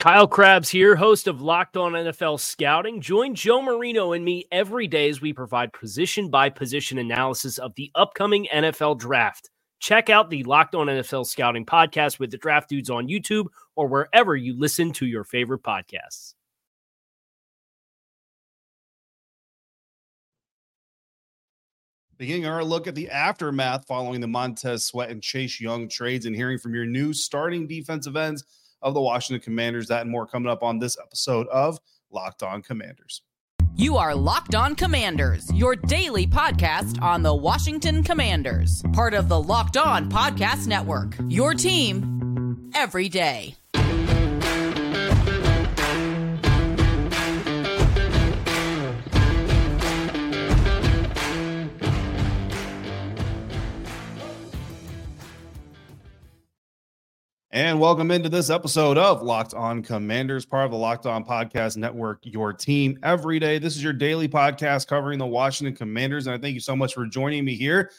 Kyle Crabbs here, host of Locked On NFL Scouting. Join Joe Marino and me every day as we provide position by position analysis of the upcoming NFL draft. Check out the Locked On NFL Scouting podcast with the draft dudes on YouTube or wherever you listen to your favorite podcasts. Beginning our look at the aftermath following the Montez Sweat and Chase Young trades and hearing from your new starting defensive ends of the Washington Commanders. That and more coming up on this episode of Locked On Commanders. You are Locked On Commanders, your daily podcast on the Washington Commanders, part of the Locked On Podcast Network. Your team every day. And welcome into this episode of Locked On Commanders, part of the Locked On Podcast Network, your team every day. This is your daily podcast covering the Washington Commanders. And I thank you so much for joining me here,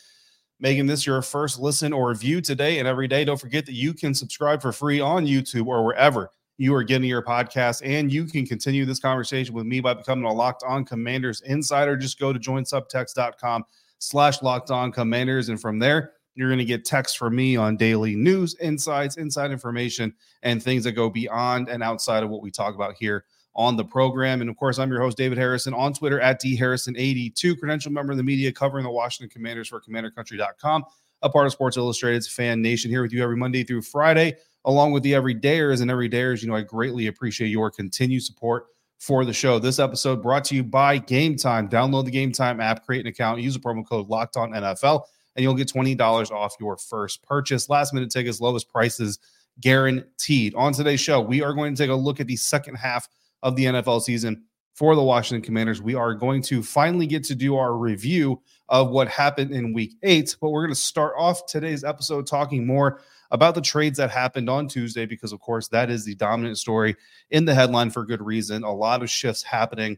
making this your first listen or view today and every day. Don't forget that you can subscribe for free on YouTube or wherever you are getting your podcast. And you can continue this conversation with me by becoming a Locked On Commanders insider. Just go to joinsubtext.com slash locked on commanders. And from there, you're going to get texts from me on daily news, insights, inside information, and things that go beyond and outside of what we talk about here on the program. And of course, I'm your host, David Harrison, on Twitter at dharrison82, credential member of the media covering the Washington Commanders for CommanderCountry.com, a part of Sports Illustrated's Fan Nation here with you every Monday through Friday, along with the everydayers and everydayers. You know, I greatly appreciate your continued support for the show. This episode brought to you by Game Time. Download the Game Time app, create an account, use the promo code Locked On NFL and you'll get $20 off your first purchase. Last minute tickets, lowest prices guaranteed. On today's show, we are going to take a look at the second half of the NFL season for the Washington Commanders. We are going to finally get to do our review of what happened in week eight, but we're going to start off today's episode talking more about the trades that happened on Tuesday, because, of course, that is the dominant story in the headline for good reason. A lot of shifts happening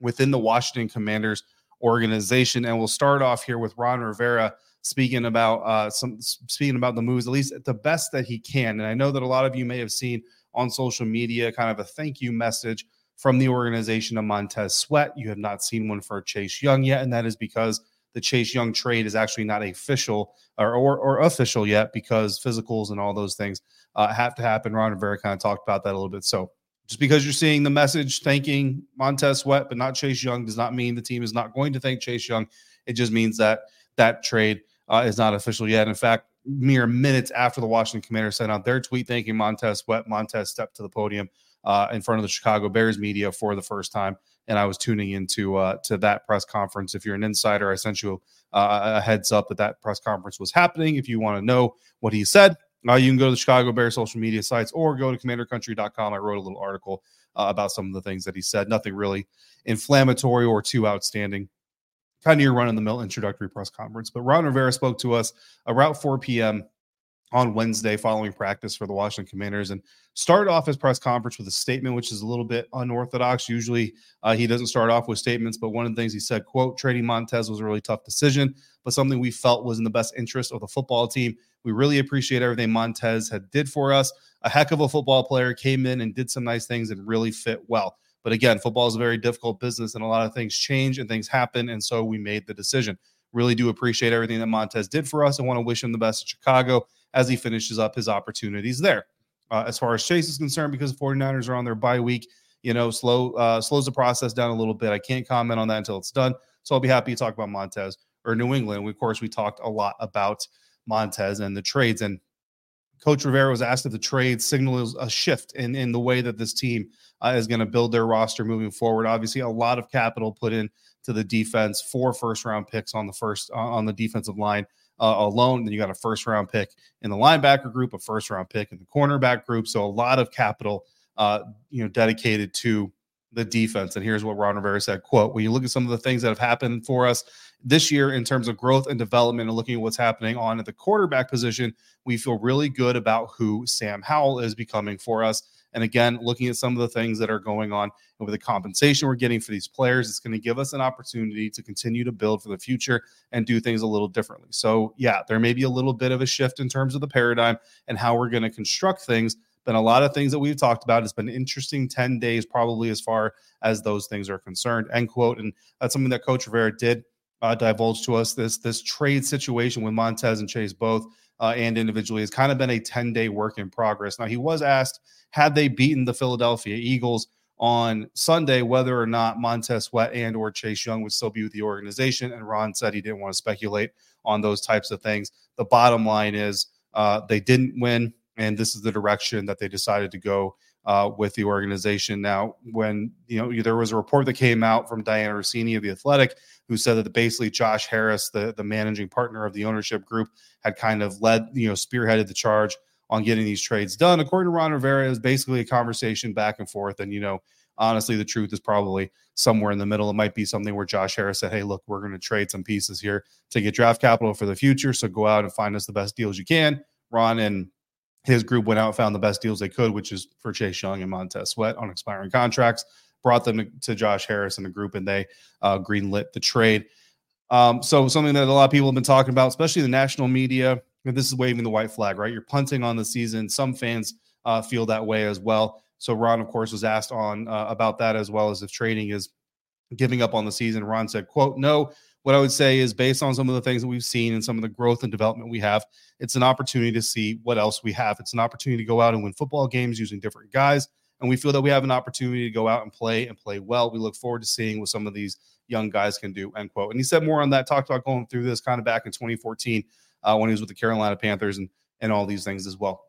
within the Washington Commanders organization. And we'll start off here with Ron Rivera speaking about uh, some speaking about the moves, at least the best that he can. And I know that a lot of you may have seen on social media kind of a thank you message from the organization of Montez Sweat. You have not seen one for Chase Young yet, and that is because the Chase Young trade is actually not official or, or, or official yet because physicals and all those things uh, have to happen. Ron Rivera kind of talked about that a little bit. So just because you're seeing the message thanking Montez Sweat but not Chase Young does not mean the team is not going to thank Chase Young. It just means that that trade uh, is not official yet. In fact, mere minutes after the Washington Commanders sent out their tweet thanking Montez Sweat, Montez stepped to the podium uh, in front of the Chicago Bears media for the first time, and I was tuning into uh, to that press conference. If you're an insider, I sent you uh, a heads up that that press conference was happening. If you want to know what he said, uh, you can go to the Chicago Bears social media sites or go to CommanderCountry.com. I wrote a little article uh, about some of the things that he said. Nothing really inflammatory or too outstanding kind of your run in the mill introductory press conference. But Ron Rivera spoke to us around 4 p.m. on Wednesday following practice for the Washington Commanders and started off his press conference with a statement, which is a little bit unorthodox. Usually uh, he doesn't start off with statements, but one of the things he said, quote, trading Montez was a really tough decision, but something we felt was in the best interest of the football team. We really appreciate everything Montez had did for us. A heck of a football player came in and did some nice things and really fit well. But again, football is a very difficult business and a lot of things change and things happen. And so we made the decision. Really do appreciate everything that Montez did for us and want to wish him the best in Chicago as he finishes up his opportunities there. Uh, as far as Chase is concerned, because the 49ers are on their bye week, you know, slow uh, slows the process down a little bit. I can't comment on that until it's done. So I'll be happy to talk about Montez or New England. We, of course, we talked a lot about Montez and the trades. And Coach Rivera was asked if the trade signals a shift in, in the way that this team uh, is going to build their roster moving forward. Obviously, a lot of capital put in to the defense, four first round picks on the first uh, on the defensive line uh, alone. Then you got a first round pick in the linebacker group, a first round pick in the cornerback group. So a lot of capital, uh, you know, dedicated to the defense. And here's what Ron Rivera said: "Quote: When you look at some of the things that have happened for us this year in terms of growth and development, and looking at what's happening on at the quarterback position, we feel really good about who Sam Howell is becoming for us." And again, looking at some of the things that are going on and with the compensation we're getting for these players, it's going to give us an opportunity to continue to build for the future and do things a little differently. So, yeah, there may be a little bit of a shift in terms of the paradigm and how we're going to construct things. Been a lot of things that we've talked about. It's been interesting 10 days, probably as far as those things are concerned. End quote. And that's something that Coach Rivera did uh, divulge to us. This this trade situation with Montez and Chase both uh, and individually has kind of been a 10 day work in progress. Now, he was asked had they beaten the Philadelphia Eagles on Sunday whether or not Montez Sweat and or Chase Young would still be with the organization. And Ron said he didn't want to speculate on those types of things. The bottom line is uh, they didn't win, and this is the direction that they decided to go uh, with the organization. Now, when you know there was a report that came out from Dianna Russini of the Athletic, who said that basically Josh Harris, the the managing partner of the ownership group, had kind of led you know spearheaded the charge on getting these trades done. According to Ron Rivera, is basically a conversation back and forth. And, you know, honestly, the truth is probably somewhere in the middle. It might be something where Josh Harris said, Hey, look, we're going to trade some pieces here to get draft capital for the future. So go out and find us the best deals you can. Ron and his group went out and found the best deals they could, which is for Chase Young and Montez Sweat on expiring contracts, brought them to, to Josh Harris and the group, and they uh, greenlit the trade. Um, so something that a lot of people have been talking about, especially the national media, this is waving the white flag, right? You're punting on the season. Some fans uh, feel that way as well. So Ron, of course, was asked on uh, about that as well as if trading is giving up on the season. Ron said, "quote No." What I would say is, based on some of the things that we've seen and some of the growth and development we have, it's an opportunity to see what else we have. It's an opportunity to go out and win football games using different guys. And we feel that we have an opportunity to go out and play and play well. We look forward to seeing what some of these young guys can do. End quote. And he said more on that, talked about going through this kind of back in 2014 uh, when he was with the Carolina Panthers and and all these things as well.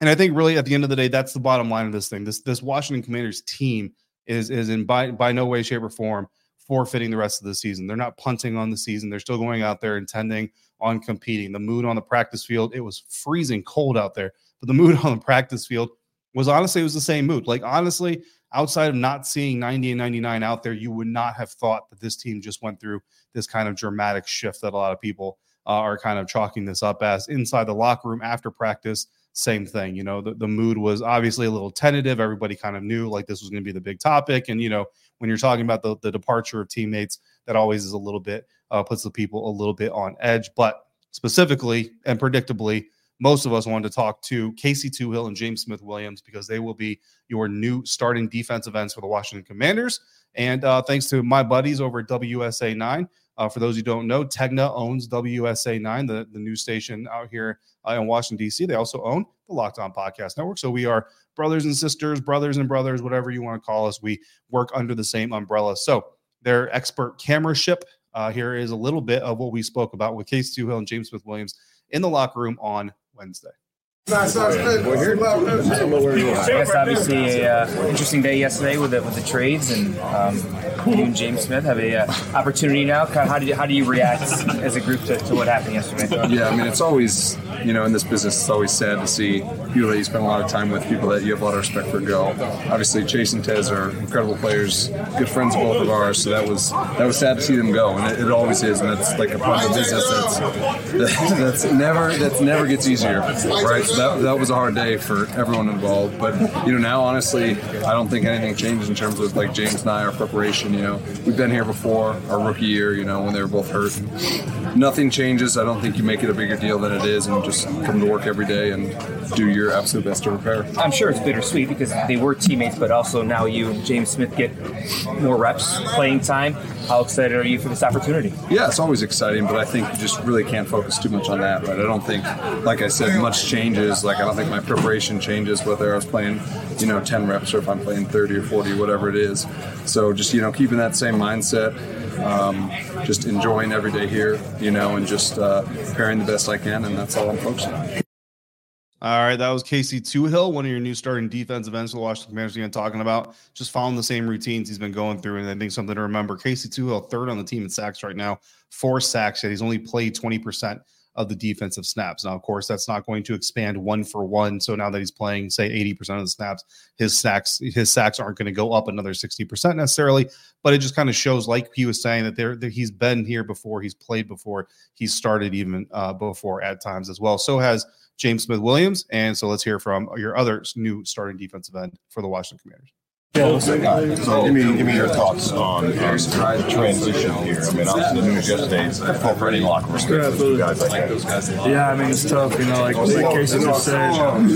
And I think really at the end of the day, that's the bottom line of this thing. This this Washington Commanders team is is in by by no way, shape, or form forfeiting the rest of the season. They're not punting on the season. They're still going out there intending on competing. The mood on the practice field, it was freezing cold out there, but the mood on the practice field was honestly it was the same mood. Like honestly, outside of not seeing 90 and 99 out there, you would not have thought that this team just went through this kind of dramatic shift that a lot of people uh, are kind of chalking this up as inside the locker room after practice. Same thing, you know, the, the mood was obviously a little tentative. Everybody kind of knew like this was going to be the big topic. And, you know, when you're talking about the, the departure of teammates, that always is a little bit, uh, puts the people a little bit on edge. But specifically and predictably, most of us wanted to talk to Casey Toohill and James Smith Williams because they will be your new starting defensive ends for the Washington Commanders. And uh, thanks to my buddies over at WUSA 9, uh, for those who don't know, Tegna owns WUSA 9, the, the news station out here uh, in Washington, D.C. They also own the Locked On Podcast Network. So we are brothers and sisters, brothers and brothers, whatever you want to call us. We work under the same umbrella. So their expert camera ship. Uh, here is a little bit of what we spoke about with Case Toohill and James Smith Williams in the locker room on Wednesday. Nice, nice. Hey, Yes, obviously a uh, interesting day yesterday with the, with the trades, and um, you and James Smith have a uh, opportunity now. How do you, how do you react as a group to, to what happened yesterday? Yeah, I mean it's always you know in this business it's always sad to see people that you spend a lot of time with, people that you have a lot of respect for go. Obviously, Chase and Tez are incredible players, good friends of both of ours. So that was that was sad to see them go, and it, it always is, and that's like a part of the business that's that's never that's never gets easier, right? So that that was a hard day for everyone involved. But you know now honestly, I don't think anything changed in terms of like James and I our preparation. You know, we've been here before our rookie year. You know when they were both hurt. Nothing changes. I don't think you make it a bigger deal than it is, and just come to work every day and do your absolute best to repair. I'm sure it's bittersweet because they were teammates, but also now you and James Smith get more reps, playing time. How excited are you for this opportunity? Yeah, it's always exciting, but I think you just really can't focus too much on that. Right? I don't think, like I said, much changes. Like I don't think my preparation changes whether I was playing, you know, 10 reps or if I'm playing 30 or 40, whatever it is. So just you know, keeping that same mindset. Um, just enjoying every day here, you know, and just uh, preparing the best I can, and that's all I'm focusing on. All right, that was Casey Toohill, one of your new starting defensive ends for the Washington Commanders. Again, talking about just following the same routines he's been going through, and I think something to remember. Casey Toohill, third on the team in sacks right now, four sacks. Yet he's only played twenty percent of the defensive snaps. Now, of course, that's not going to expand one for one. So now that he's playing, say, eighty percent of the snaps, his sacks his sacks aren't going to go up another sixty percent necessarily. But it just kind of shows, like he was saying, that there that he's been here before, he's played before, he's started even uh, before at times as well. So has James Smith Williams. And so let's hear from your other new starting defensive end for the Washington Commanders. Yeah, so give me give me your thoughts on um, the transition here. I mean, obviously the news yesterday, for any locker room, yeah, absolutely. guys like Yeah, I mean it's tough. You know, like like Casey just said, um,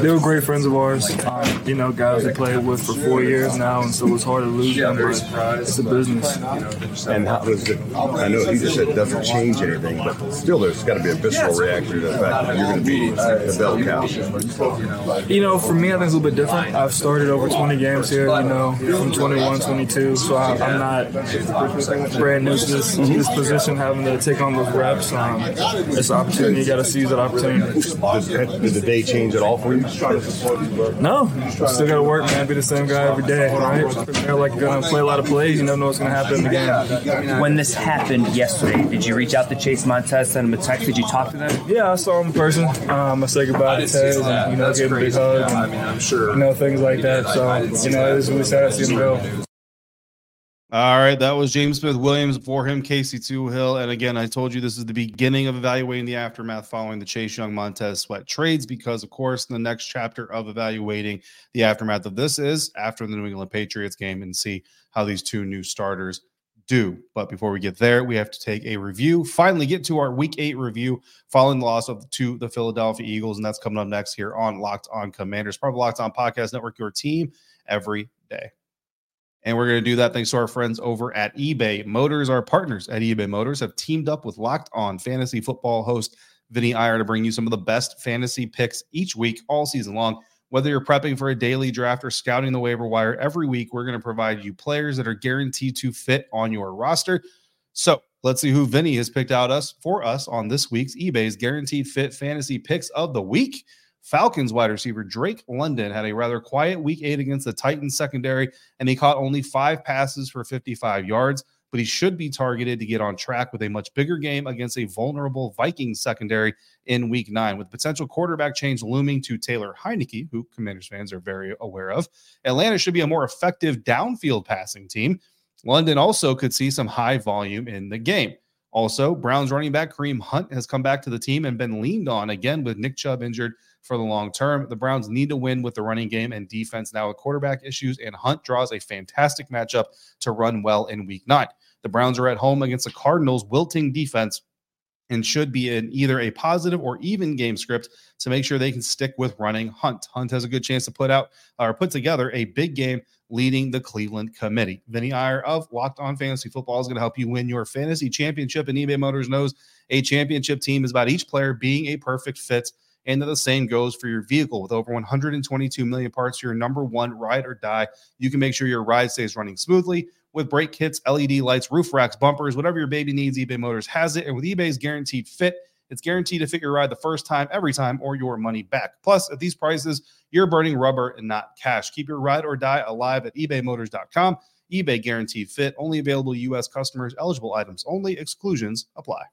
they were great friends of ours. Um, you know, guys we played with for four years now, and so it's hard to lose them. But it's a business. And how does it? I know he just said it doesn't change anything, but still, there's got to be a visceral reaction to the fact that you're going to be the bell cow. You know, for me, I think it's a little bit different. I've started over 20 games here, you know, from 21, 22. So I, am not brand new to this, this position, having to take on those reps. Um, it's an opportunity. You got to seize that opportunity. Did, did, the day change at all for you? No. Still got to work, man. Be the same guy every day, right? They're like going to play a lot of plays. You never know what's going to happen in the game. When this happened yesterday, did you reach out to Chase Montez, send him a text? Did you talk to them? Yeah, I saw him in person. Um, I said goodbye to Tez and, you know, gave him a big hug. And, I mean, I'm sure. You know, things like that. So, you know, is really sad to see him go. All right, that was James Smith Williams for him, Casey Toohill. And again, I told you this is the beginning of evaluating the aftermath following the Chase Young Montez Sweat trades, because of course, the next chapter of evaluating the aftermath of this is after the New England Patriots game and see how these two new starters do. But before we get there, we have to take a review. Finally, get to our Week Eight review following the loss of to the Philadelphia Eagles, and that's coming up next here on Locked On Commanders, part of Locked On Podcast Network, your team every day. And we're going to do that thanks to our friends over at eBay Motors. Our partners at eBay Motors have teamed up with Locked On Fantasy Football host Vinny Iyer to bring you some of the best fantasy picks each week, all season long. Whether you're prepping for a daily draft or scouting the waiver wire, every week we're going to provide you players that are guaranteed to fit on your roster. So let's see who Vinny has picked out us for us on this week's eBay's Guaranteed Fit Fantasy Picks of the Week. Falcons wide receiver Drake London had a rather quiet week eight against the Titans secondary, and he caught only five passes for 55 yards. But he should be targeted to get on track with a much bigger game against a vulnerable Vikings secondary in week nine. With potential quarterback change looming to Taylor Heinicke, who Commanders fans are very aware of, Atlanta should be a more effective downfield passing team. London also could see some high volume in the game. Also, Browns running back Kareem Hunt has come back to the team and been leaned on again with Nick Chubb injured for the long term. The Browns need to win with the running game and defense now with quarterback issues, and Hunt draws a fantastic matchup to run well in week nine. The Browns are at home against the Cardinals' wilting defense and should be in either a positive or even game script to make sure they can stick with running Hunt. Hunt has a good chance to put out or put together a big game leading the Cleveland committee. Vinny Iyer of Locked On Fantasy Football is going to help you win your fantasy championship. And eBay Motors knows a championship team is about each player being a perfect fit and the same goes for your vehicle. With over 122 million parts, your number one ride or die, you can make sure your ride stays running smoothly with brake kits, LED lights, roof racks, bumpers, whatever your baby needs. eBay Motors has it. And with eBay's guaranteed fit, it's guaranteed to fit your ride the first time, every time, or your money back. Plus, at these prices, you're burning rubber and not cash. Keep your ride or die alive at ebaymotors.com. eBay guaranteed fit, only available U.S. customers, eligible items only, exclusions apply.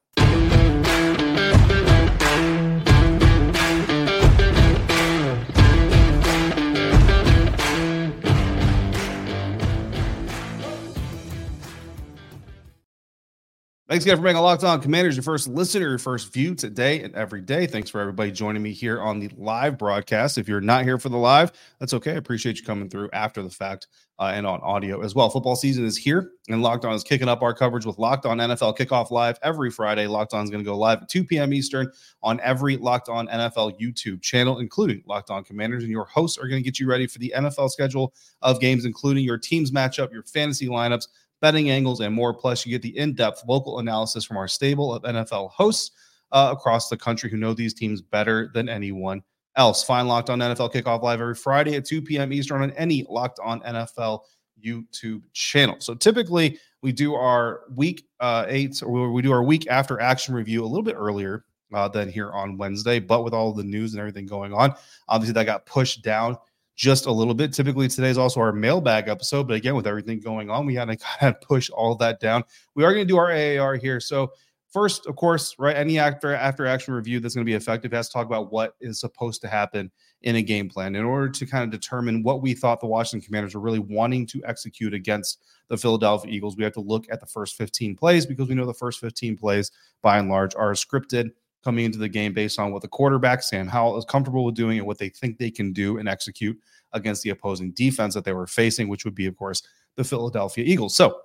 Thanks again for being a Locked On Commanders, your first listener, your first view today and every day. Thanks for everybody joining me here on the live broadcast. If you're not here for the live, that's okay. I appreciate you coming through after the fact uh, and on audio as well. Football season is here, and Locked On is kicking up our coverage with Locked On NFL Kickoff Live every Friday. Locked On is going to go live at 2 p.m. Eastern on every Locked On NFL YouTube channel, including Locked On Commanders. And your hosts are going to get you ready for the NFL schedule of games, including your team's matchup, your fantasy lineups betting angles, and more. Plus, you get the in depth local analysis from our stable of NFL hosts uh, across the country who know these teams better than anyone else. Find Locked On NFL Kickoff Live every Friday at 2 p.m. Eastern on any Locked On NFL YouTube channel. So typically, we do our week uh, eight or we do our week after action review a little bit earlier uh, than here on Wednesday. But with all the news and everything going on, obviously that got pushed down just a little bit. Typically, today's also our mailbag episode, but again, with everything going on, we had to kind of push all that down. We are going to do our AAR here. So, first, of course, right, any after after action review that's going to be effective has to talk about what is supposed to happen in a game plan in order to kind of determine what we thought the Washington Commanders were really wanting to execute against the Philadelphia Eagles. We have to look at the first 15 plays because we know the first 15 plays, by and large, are scripted coming into the game based on what the quarterback, Sam Howell, is comfortable with doing and what they think they can do and execute against the opposing defense that they were facing, which would be, of course, the Philadelphia Eagles. So,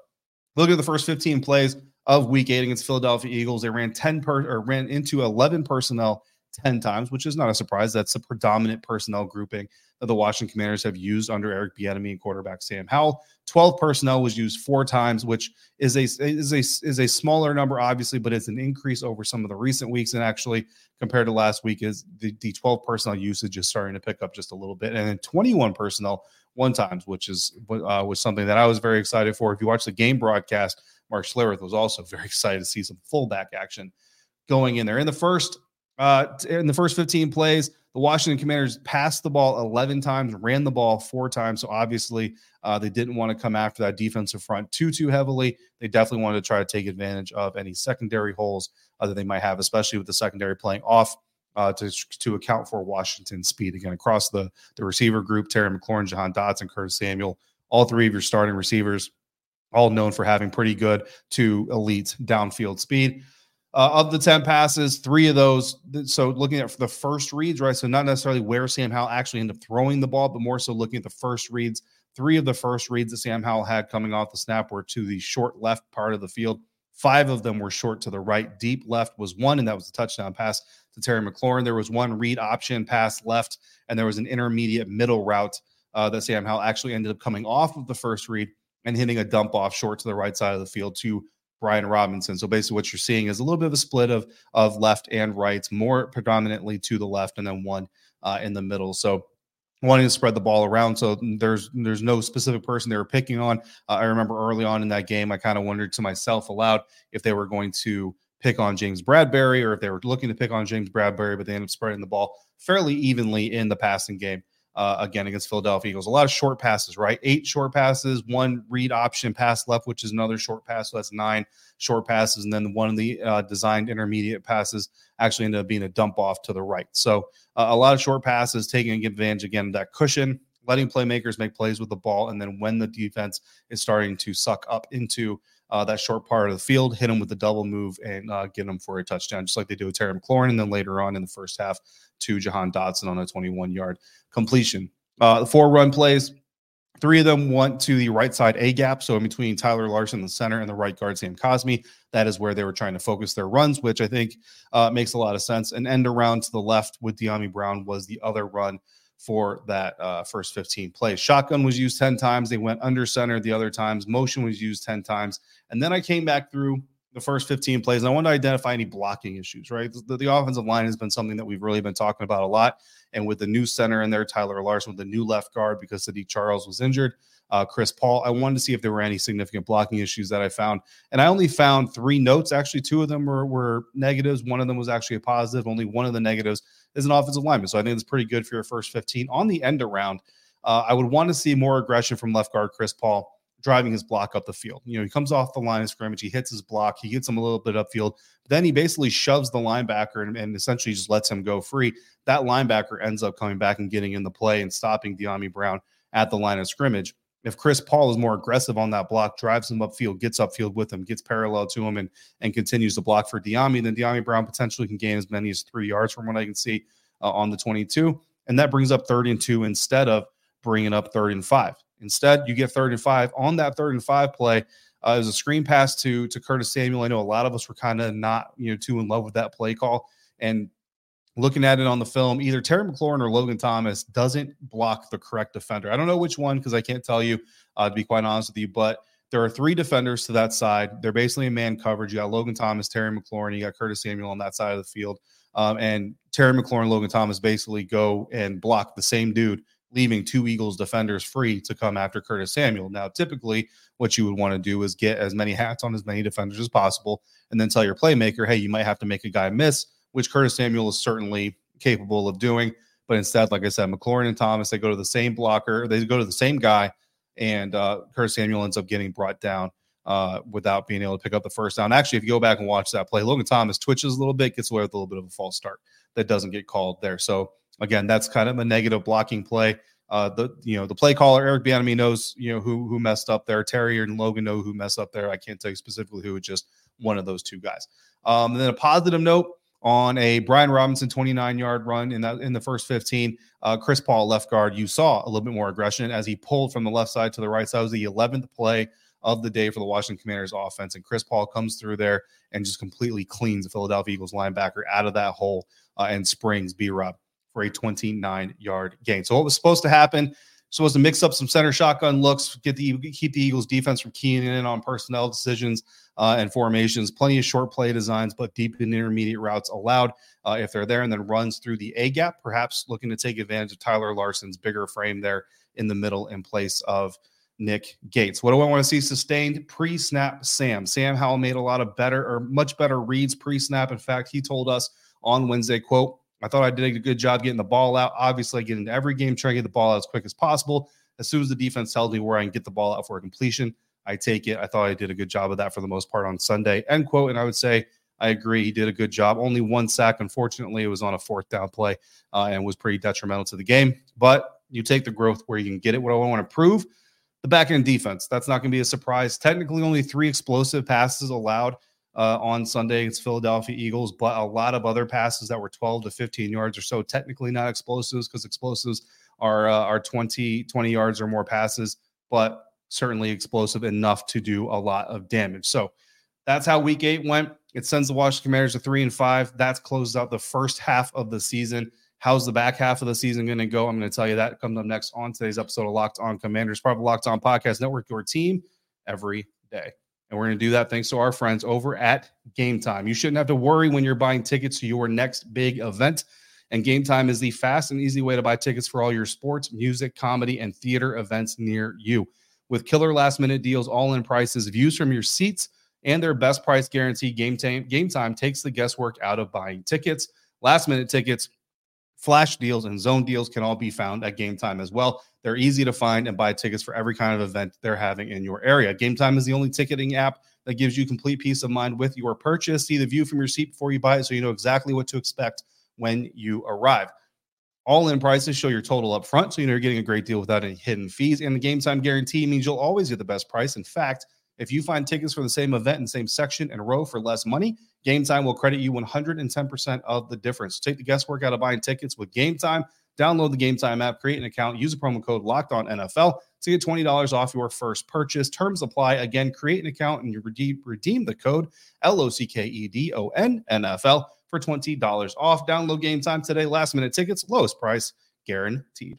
look at the first 15 plays of week eight against Philadelphia Eagles. They ran 10 per or ran into 11 personnel 10 times, which is not a surprise. That's the predominant personnel grouping that the Washington Commanders have used under Eric Bieniemy and quarterback Sam Howell. 12 personnel was used four times, which is a is a is a smaller number, obviously, but it's an increase over some of the recent weeks. And actually, compared to last week, is the, the 12 personnel usage is starting to pick up just a little bit. And then 21 personnel one times, which is uh, was something that I was very excited for. If you watch the game broadcast, Mark Schlereth was also very excited to see some fullback action going in there. In the first uh, in the first 15 plays, the Washington Commanders passed the ball 11 times, ran the ball four times. So obviously, uh, they didn't want to come after that defensive front too too heavily. They definitely wanted to try to take advantage of any secondary holes uh, that they might have, especially with the secondary playing off. Uh, to, to account for Washington's speed again across the the receiver group, Terry McLaurin, Jahan Dotson, Curtis Samuel, all three of your starting receivers, all known for having pretty good to elite downfield speed. Uh, of the 10 passes, three of those. So looking at the first reads, right? So not necessarily where Sam Howell actually ended up throwing the ball, but more so looking at the first reads. Three of the first reads that Sam Howell had coming off the snap were to the short left part of the field. Five of them were short to the right. Deep left was one, and that was a touchdown pass to Terry McLaurin. There was one read option pass left, and there was an intermediate middle route uh, that Sam Howell actually ended up coming off of the first read and hitting a dump off short to the right side of the field to Brian Robinson. So basically, what you're seeing is a little bit of a split of of left and rights, more predominantly to the left, and then one uh, in the middle. So wanting to spread the ball around. So there's there's no specific person they were picking on. Uh, I remember early on in that game, I kind of wondered to myself aloud if they were going to pick on James Bradberry or if they were looking to pick on James Bradberry, but they ended up spreading the ball fairly evenly in the passing game uh, again against Philadelphia Eagles. A lot of short passes, right? Eight short passes, one read option pass left, which is another short pass. So that's nine short passes. And then one of the uh, designed intermediate passes actually ended up being a dump off to the right. So uh, a lot of short passes, taking advantage again of that cushion, letting playmakers make plays with the ball. And then when the defense is starting to suck up into uh, that short part of the field, hit them with the double move and uh, get them for a touchdown, just like they do with Terry McLaurin. And then later on in the first half, to Jahan Dotson on a 21 yard completion. Uh, the four run plays, three of them went to the right side A gap. So in between Tyler Larsen, the center, and the right guard, Sam Cosmi, that is where they were trying to focus their runs, which I think uh, makes a lot of sense. And end around to the left with Dyami Brown was the other run for that uh, first 15 plays. Shotgun was used 10 times. They went under center the other times. Motion was used 10 times. And then I came back through the first 15 plays and I wanted to identify any blocking issues, right? The, the, offensive line has been something that we've really been talking about a lot. And with the new center in there, Tyler Larsen, with the new left guard because Saahdiq Charles was injured, uh, Chris Paul, I wanted to see if there were any significant blocking issues that I found. And I only found three notes. Actually, two of them were, were negatives. One of them was actually a positive. Only one of the negatives is an offensive lineman. So I think it's pretty good for your first 15. On the end around, uh, I would want to see more aggression from left guard Chris Paul driving his block up the field. You know, he comes off the line of scrimmage, he hits his block, he gets him a little bit upfield, then he basically shoves the linebacker and, and, essentially just lets him go free. That linebacker ends up coming back and getting in the play and stopping Dyami Brown at the line of scrimmage. If Chris Paul is more aggressive on that block, drives him upfield, gets upfield with him, gets parallel to him, and and continues to block for Dyami, then Dyami Brown potentially can gain as many as three yards from what I can see uh, on the 22. And that brings up third and two instead of bringing up third and five. Instead, you get third and five. On that third and five play, uh, it was a screen pass to to Curtis Samuel. I know a lot of us were kind of not you know too in love with that play call, and looking at it on the film, either Terry McLaurin or Logan Thomas doesn't block the correct defender. I don't know which one because I can't tell you, uh, to be quite honest with you, but there are three defenders to that side. They're basically in man coverage. You got Logan Thomas, Terry McLaurin, you got Curtis Samuel on that side of the field. Um, and Terry McLaurin, Logan Thomas basically go and block the same dude leaving two Eagles defenders free to come after Curtis Samuel. Now, typically, what you would want to do is get as many hats on as many defenders as possible, and then tell your playmaker, hey, you might have to make a guy miss which Curtis Samuel is certainly capable of doing. But instead, like I said, McLaurin and Thomas, they go to the same blocker, they go to the same guy, and uh, Curtis Samuel ends up getting brought down uh, without being able to pick up the first down. Actually, if you go back and watch that play, Logan Thomas twitches a little bit, gets away with a little bit of a false start that doesn't get called there. So again, that's kind of a negative blocking play. Uh, the you know the play caller Eric Bieniemy knows you know who who messed up there. Terry and Logan know who messed up there. I can't tell you specifically who. It's just one of those two guys. Um, and then a positive note on a Brian Robinson 29 yard run in that in the first 15. Uh, Chris Paul left guard. You saw a little bit more aggression as he pulled from the left side to the right side. It was the 11th play of the day for the Washington Commanders offense. And Chris Paul comes through there and just completely cleans the Philadelphia Eagles linebacker out of that hole uh, and springs B Rob for a 29 yard gain. So, what was supposed to happen? Supposed to mix up some center shotgun looks, get the keep the Eagles defense from keying in on personnel decisions uh, and formations. Plenty of short play designs, but deep and intermediate routes allowed uh, if they're there, and then runs through the A gap, perhaps looking to take advantage of Tyler Larsen's bigger frame there in the middle in place of Nick Gates. What do I want to see sustained? Pre snap Sam. Sam Howell made a lot of better or much better reads pre snap. In fact, he told us on Wednesday, quote, I thought I did a good job getting the ball out. Obviously, I get into every game trying to get the ball out as quick as possible. As soon as the defense tells me where I can get the ball out for a completion, I take it. I thought I did a good job of that for the most part on Sunday. End quote. And I would say I agree. He did a good job. Only one sack. Unfortunately, it was on a fourth down play uh, and was pretty detrimental to the game. But you take the growth where you can get it. What I want to prove the back end defense. That's not going to be a surprise. Technically, only three explosive passes allowed uh, on Sunday against Philadelphia Eagles, but a lot of other passes that were 12 to 15 yards or so. Technically, not explosives because explosives are uh, are 20 20 yards or more passes, but certainly explosive enough to do a lot of damage. So that's how Week Eight went. It sends the Washington Commanders to three and five. That's closed out the first half of the season. How's the back half of the season going to go? I'm going to tell you that comes up next on today's episode of Locked On Commanders, part of the Locked On Podcast Network, your team every day. And we're going to do that thanks to our friends over at Game Time. You shouldn't have to worry when you're buying tickets to your next big event. And Game Time is the fast and easy way to buy tickets for all your sports, music, comedy, and theater events near you. With killer last minute deals, all in prices, views from your seats, and their best price guarantee, Game Time, Game Time takes the guesswork out of buying tickets. Last minute tickets Flash deals and zone deals can all be found at Game Time as well. They're easy to find and buy tickets for every kind of event they're having in your area. Game Time is the only ticketing app that gives you complete peace of mind with your purchase. See the view from your seat before you buy it so you know exactly what to expect when you arrive. All in prices show your total up front, so you know you're getting a great deal without any hidden fees. And the game time guarantee means you'll always get the best price. In fact, if you find tickets for the same event in same section and row for less money, Game Time will credit you 110% of the difference. Take the guesswork out of buying tickets with Game Time. Download the Game Time app, create an account, use a promo code Locked On NFL to get $20 off your first purchase. Terms apply. Again, create an account and you redeem, redeem the code L O C K E D O N N F L for $20 off. Download Game Time today. Last minute tickets, lowest price guaranteed.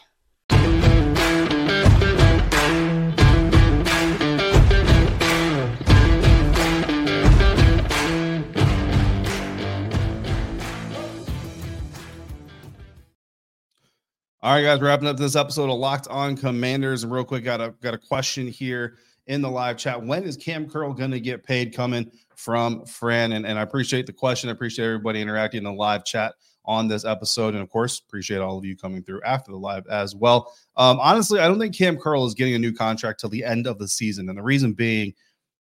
All right, guys, wrapping up this episode of Locked On Commanders. And real quick, got a got a question here in the live chat. When is Cam Curl going to get paid? Coming from Fran, and, and I appreciate the question. I appreciate everybody interacting in the live chat on this episode, and of course, appreciate all of you coming through after the live as well. Um, honestly, I don't think Cam Curl is getting a new contract till the end of the season, and the reason being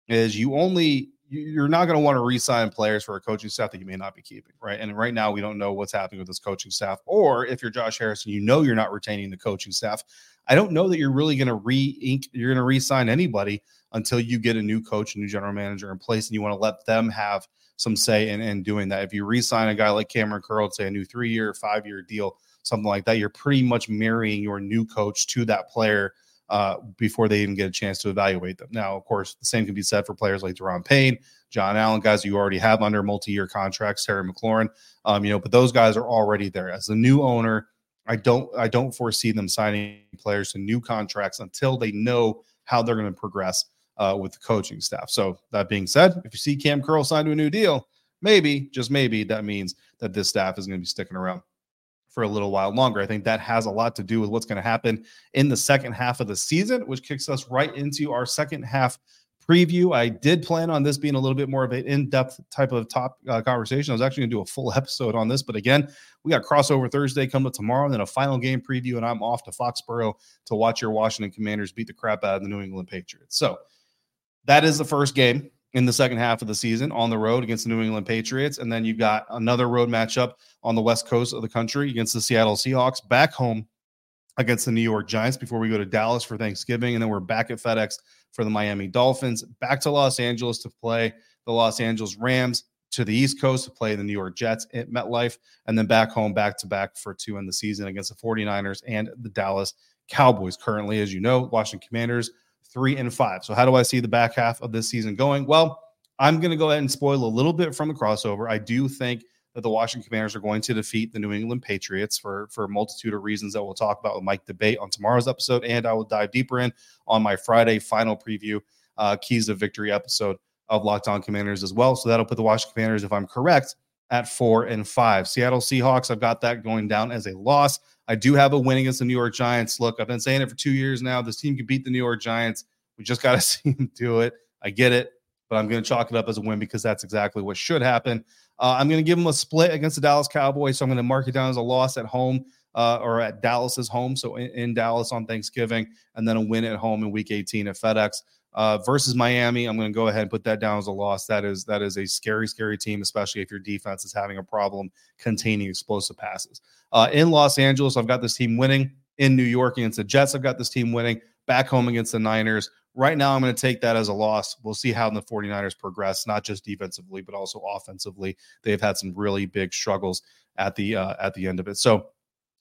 is you only you're not going to want to re-sign players for a coaching staff that you may not be keeping, right? And right now, we don't know what's happening with this coaching staff. Or if you're Josh Harrison, you know you're not retaining the coaching staff. I don't know that you're really going to re-ink, you're going to re-sign anybody until you get a new coach, a new general manager in place, and you want to let them have some say in, in doing that. If you re-sign a guy like Cameron Curl, say a new three-year, five-year deal, something like that, you're pretty much marrying your new coach to that player uh, before they even get a chance to evaluate them. Now, of course, the same can be said for players like Daron Payne, John Allen, guys you already have under multi-year contracts, Terry McLaurin, um, you know, but those guys are already there. As the new owner, I don't I don't foresee them signing players to new contracts until they know how they're going to progress uh, with the coaching staff. So that being said, if you see Cam Curl sign to a new deal, maybe just maybe that means that this staff is going to be sticking around for a little while longer. I think that has a lot to do with what's going to happen in the second half of the season, which kicks us right into our second half preview. I did plan on this being a little bit more of an in-depth type of top uh, conversation. I was actually going to do a full episode on this, but again, we got crossover Thursday coming tomorrow, and then a final game preview, and I'm off to Foxborough to watch your Washington Commanders beat the crap out of the New England Patriots. So that is the first game in the second half of the season on the road against the New England Patriots. And then you've got another road matchup on the west coast of the country against the Seattle Seahawks, back home against the New York Giants before we go to Dallas for Thanksgiving. And then we're back at FedEx for the Miami Dolphins, back to Los Angeles to play the Los Angeles Rams, to the East Coast to play the New York Jets at MetLife, and then back home back to back for two in the season against the 49ers and the Dallas Cowboys. Currently, as you know, Washington Commanders three and five. So, how do I see the back half of this season going? Well, I'm going to go ahead and spoil a little bit from the crossover. I do think that the Washington Commanders are going to defeat the New England Patriots for for a multitude of reasons that we'll talk about with Mike D'Abate on tomorrow's episode, and I will dive deeper in on my Friday final preview, uh, keys of victory episode of Locked On Commanders as well. So that'll put the Washington Commanders, if I'm correct, at four and five. Seattle Seahawks, I've got that going down as a loss. I do have a win against the New York Giants. Look, I've been saying it for two years now. This team can beat the New York Giants. We just got to see them do it. I get it, but I'm going to chalk it up as a win because that's exactly what should happen. Uh, I'm going to give them a split against the Dallas Cowboys. So I'm going to mark it down as a loss at home uh, or at Dallas's home. So in, in, Dallas on Thanksgiving, and then a win at home in Week 18 at FedEx uh, versus Miami. I'm going to go ahead and put that down as a loss. That is that is a scary, scary team, especially if your defense is having a problem containing explosive passes. Uh, in Los Angeles, I've got this team winning. In New York against the Jets, I've got this team winning. Back home against the Niners. Right now, I'm going to take that as a loss. We'll see how the 49ers progress, not just defensively, but also offensively. They've had some really big struggles at the uh, at the end of it. So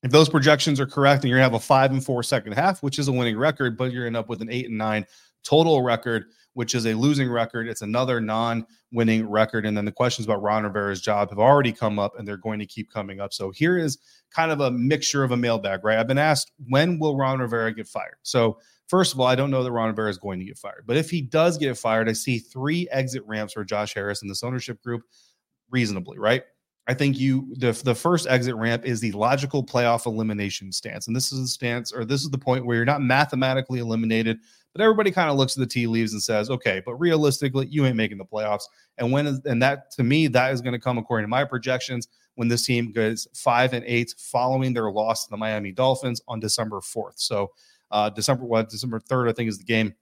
if those projections are correct, and you're gonna have a five and four second half, which is a winning record, but you're gonna end up with an eight and nine total record, which is a losing record. It's another non-winning record. And then the questions about Ron Rivera's job have already come up, and they're going to keep coming up. So here is kind of a mixture of a mailbag, right? I've been asked when will Ron Rivera get fired. So first of all, I don't know that Ron Rivera is going to get fired, but if he does get fired, I see three exit ramps for Josh Harris and this ownership group, reasonably, right? I think you the the first exit ramp is the logical playoff elimination stance, and this is the stance, or this is the point where you're not mathematically eliminated, but everybody kind of looks at the tea leaves and says, okay, but realistically, you ain't making the playoffs. And when and that to me, that is going to come according to my projections when this team goes five and eight following their loss to the Miami Dolphins on December fourth. So uh, December what December third, I think, is the game.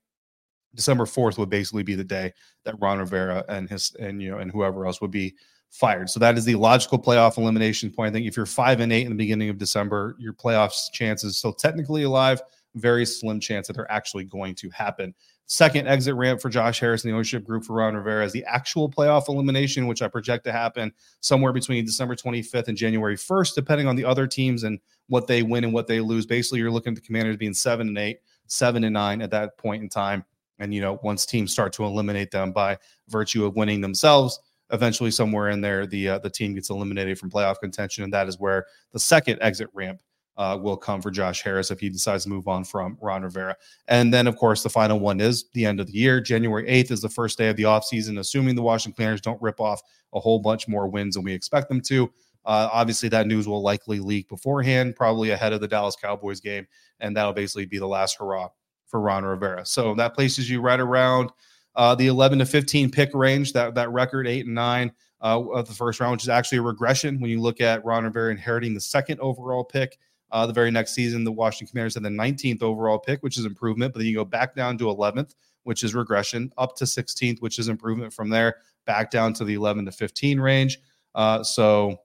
December fourth would basically be the day that Ron Rivera and his and you know and whoever else would be fired. So that is the logical playoff elimination point. I think if you're five and eight in the beginning of December, your playoffs chances still technically alive, very slim chance that they're actually going to happen. Second exit ramp for Josh Harris and the ownership group for Ron Rivera is the actual playoff elimination, which I project to happen somewhere between December 25th and January 1st, depending on the other teams and what they win and what they lose. Basically, you're looking at the commanders being seven and eight, seven and nine at that point in time. And, you know, once teams start to eliminate them by virtue of winning themselves, eventually somewhere in there the uh, the team gets eliminated from playoff contention and that is where the second exit ramp uh, will come for Josh Harris if he decides to move on from Ron Rivera. And then, of course, the final one is the end of the year. January 8th is the first day of the offseason, assuming the Washington Commanders don't rip off a whole bunch more wins than we expect them to. Uh, obviously, that news will likely leak beforehand, probably ahead of the Dallas Cowboys game. And that'll basically be the last hurrah for Ron Rivera. So that places you right around uh, the 11 to 15 pick range, that that record eight and nine uh, of the first round, which is actually a regression when you look at Ron Rivera inheriting the second overall pick. Uh, the very next season, the Washington Commanders had the 19th overall pick, which is improvement. But then you go back down to 11th, which is regression, up to 16th, which is improvement from there, back down to the 11 to 15 range. Uh, so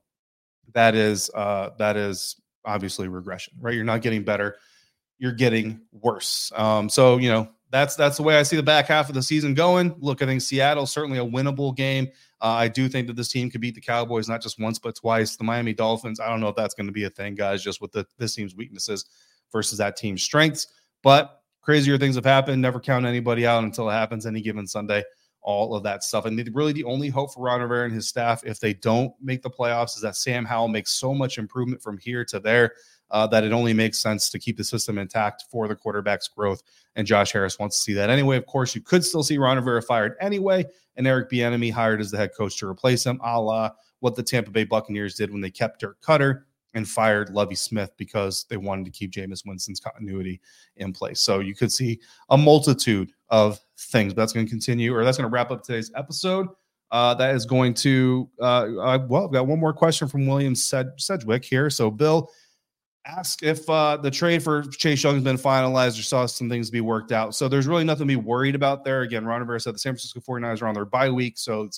that is uh, that is obviously regression, right? You're not getting better, you're getting worse. Um, so you know that's that's the way I see the back half of the season going. Look, I think Seattle certainly a winnable game. Uh, I do think that this team could beat the Cowboys not just once but twice. The Miami Dolphins, I don't know if that's going to be a thing, guys, just with the this team's weaknesses versus that team's strengths. But crazier things have happened. Never count anybody out until it happens any given Sunday. All of that stuff. And really, the only hope for Ron Rivera and his staff, if they don't make the playoffs, is that Sam Howell makes so much improvement from here to there uh, that it only makes sense to keep the system intact for the quarterback's growth. And Josh Harris wants to see that anyway. Of course, you could still see Ron Rivera fired anyway, and Eric Bieniemy hired as the head coach to replace him, a la what the Tampa Bay Buccaneers did when they kept Dirk Koetter and fired Lovie Smith because they wanted to keep Jameis Winston's continuity in place. So you could see a multitude of things. But that's going to continue, or that's going to wrap up today's episode. Uh, that is going to, uh, uh, well, I've got one more question from William Sed- Sedgwick here. So, Bill, ask if uh, the trade for Chase Young has been finalized or saw some things be worked out. So there's really nothing to be worried about there. Again, Ron Rivera said the San Francisco 49ers are on their bye week, so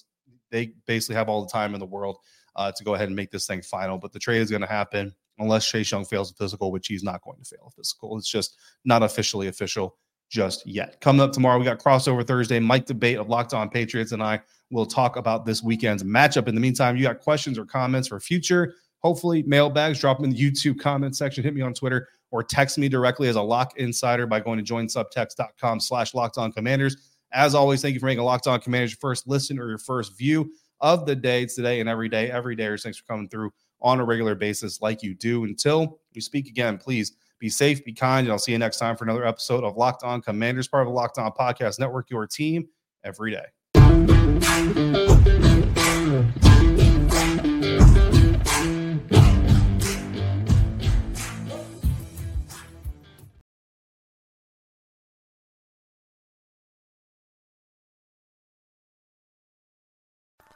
they basically have all the time in the world uh, to go ahead and make this thing final. But the trade is going to happen unless Chase Young fails a physical, which he's not going to fail a physical. It's just not officially official just yet. Coming up tomorrow, we got crossover Thursday. Mike D'Abate of Locked On Patriots and I will talk about this weekend's matchup. In the meantime, you got questions or comments for future hopefully mailbags, drop them in the YouTube comment section, hit me on Twitter, or text me directly as a lock insider by going to joinsubtext.com slash locked on commanders. As always, thank you for making a Locked On Commanders your first listen or your first view of the day today and every day. Every day, thanks for coming through on a regular basis like you do. Until we speak again, please be safe, be kind, and I'll see you next time for another episode of Locked On Commanders, part of the Locked On Podcast Network, your team every day.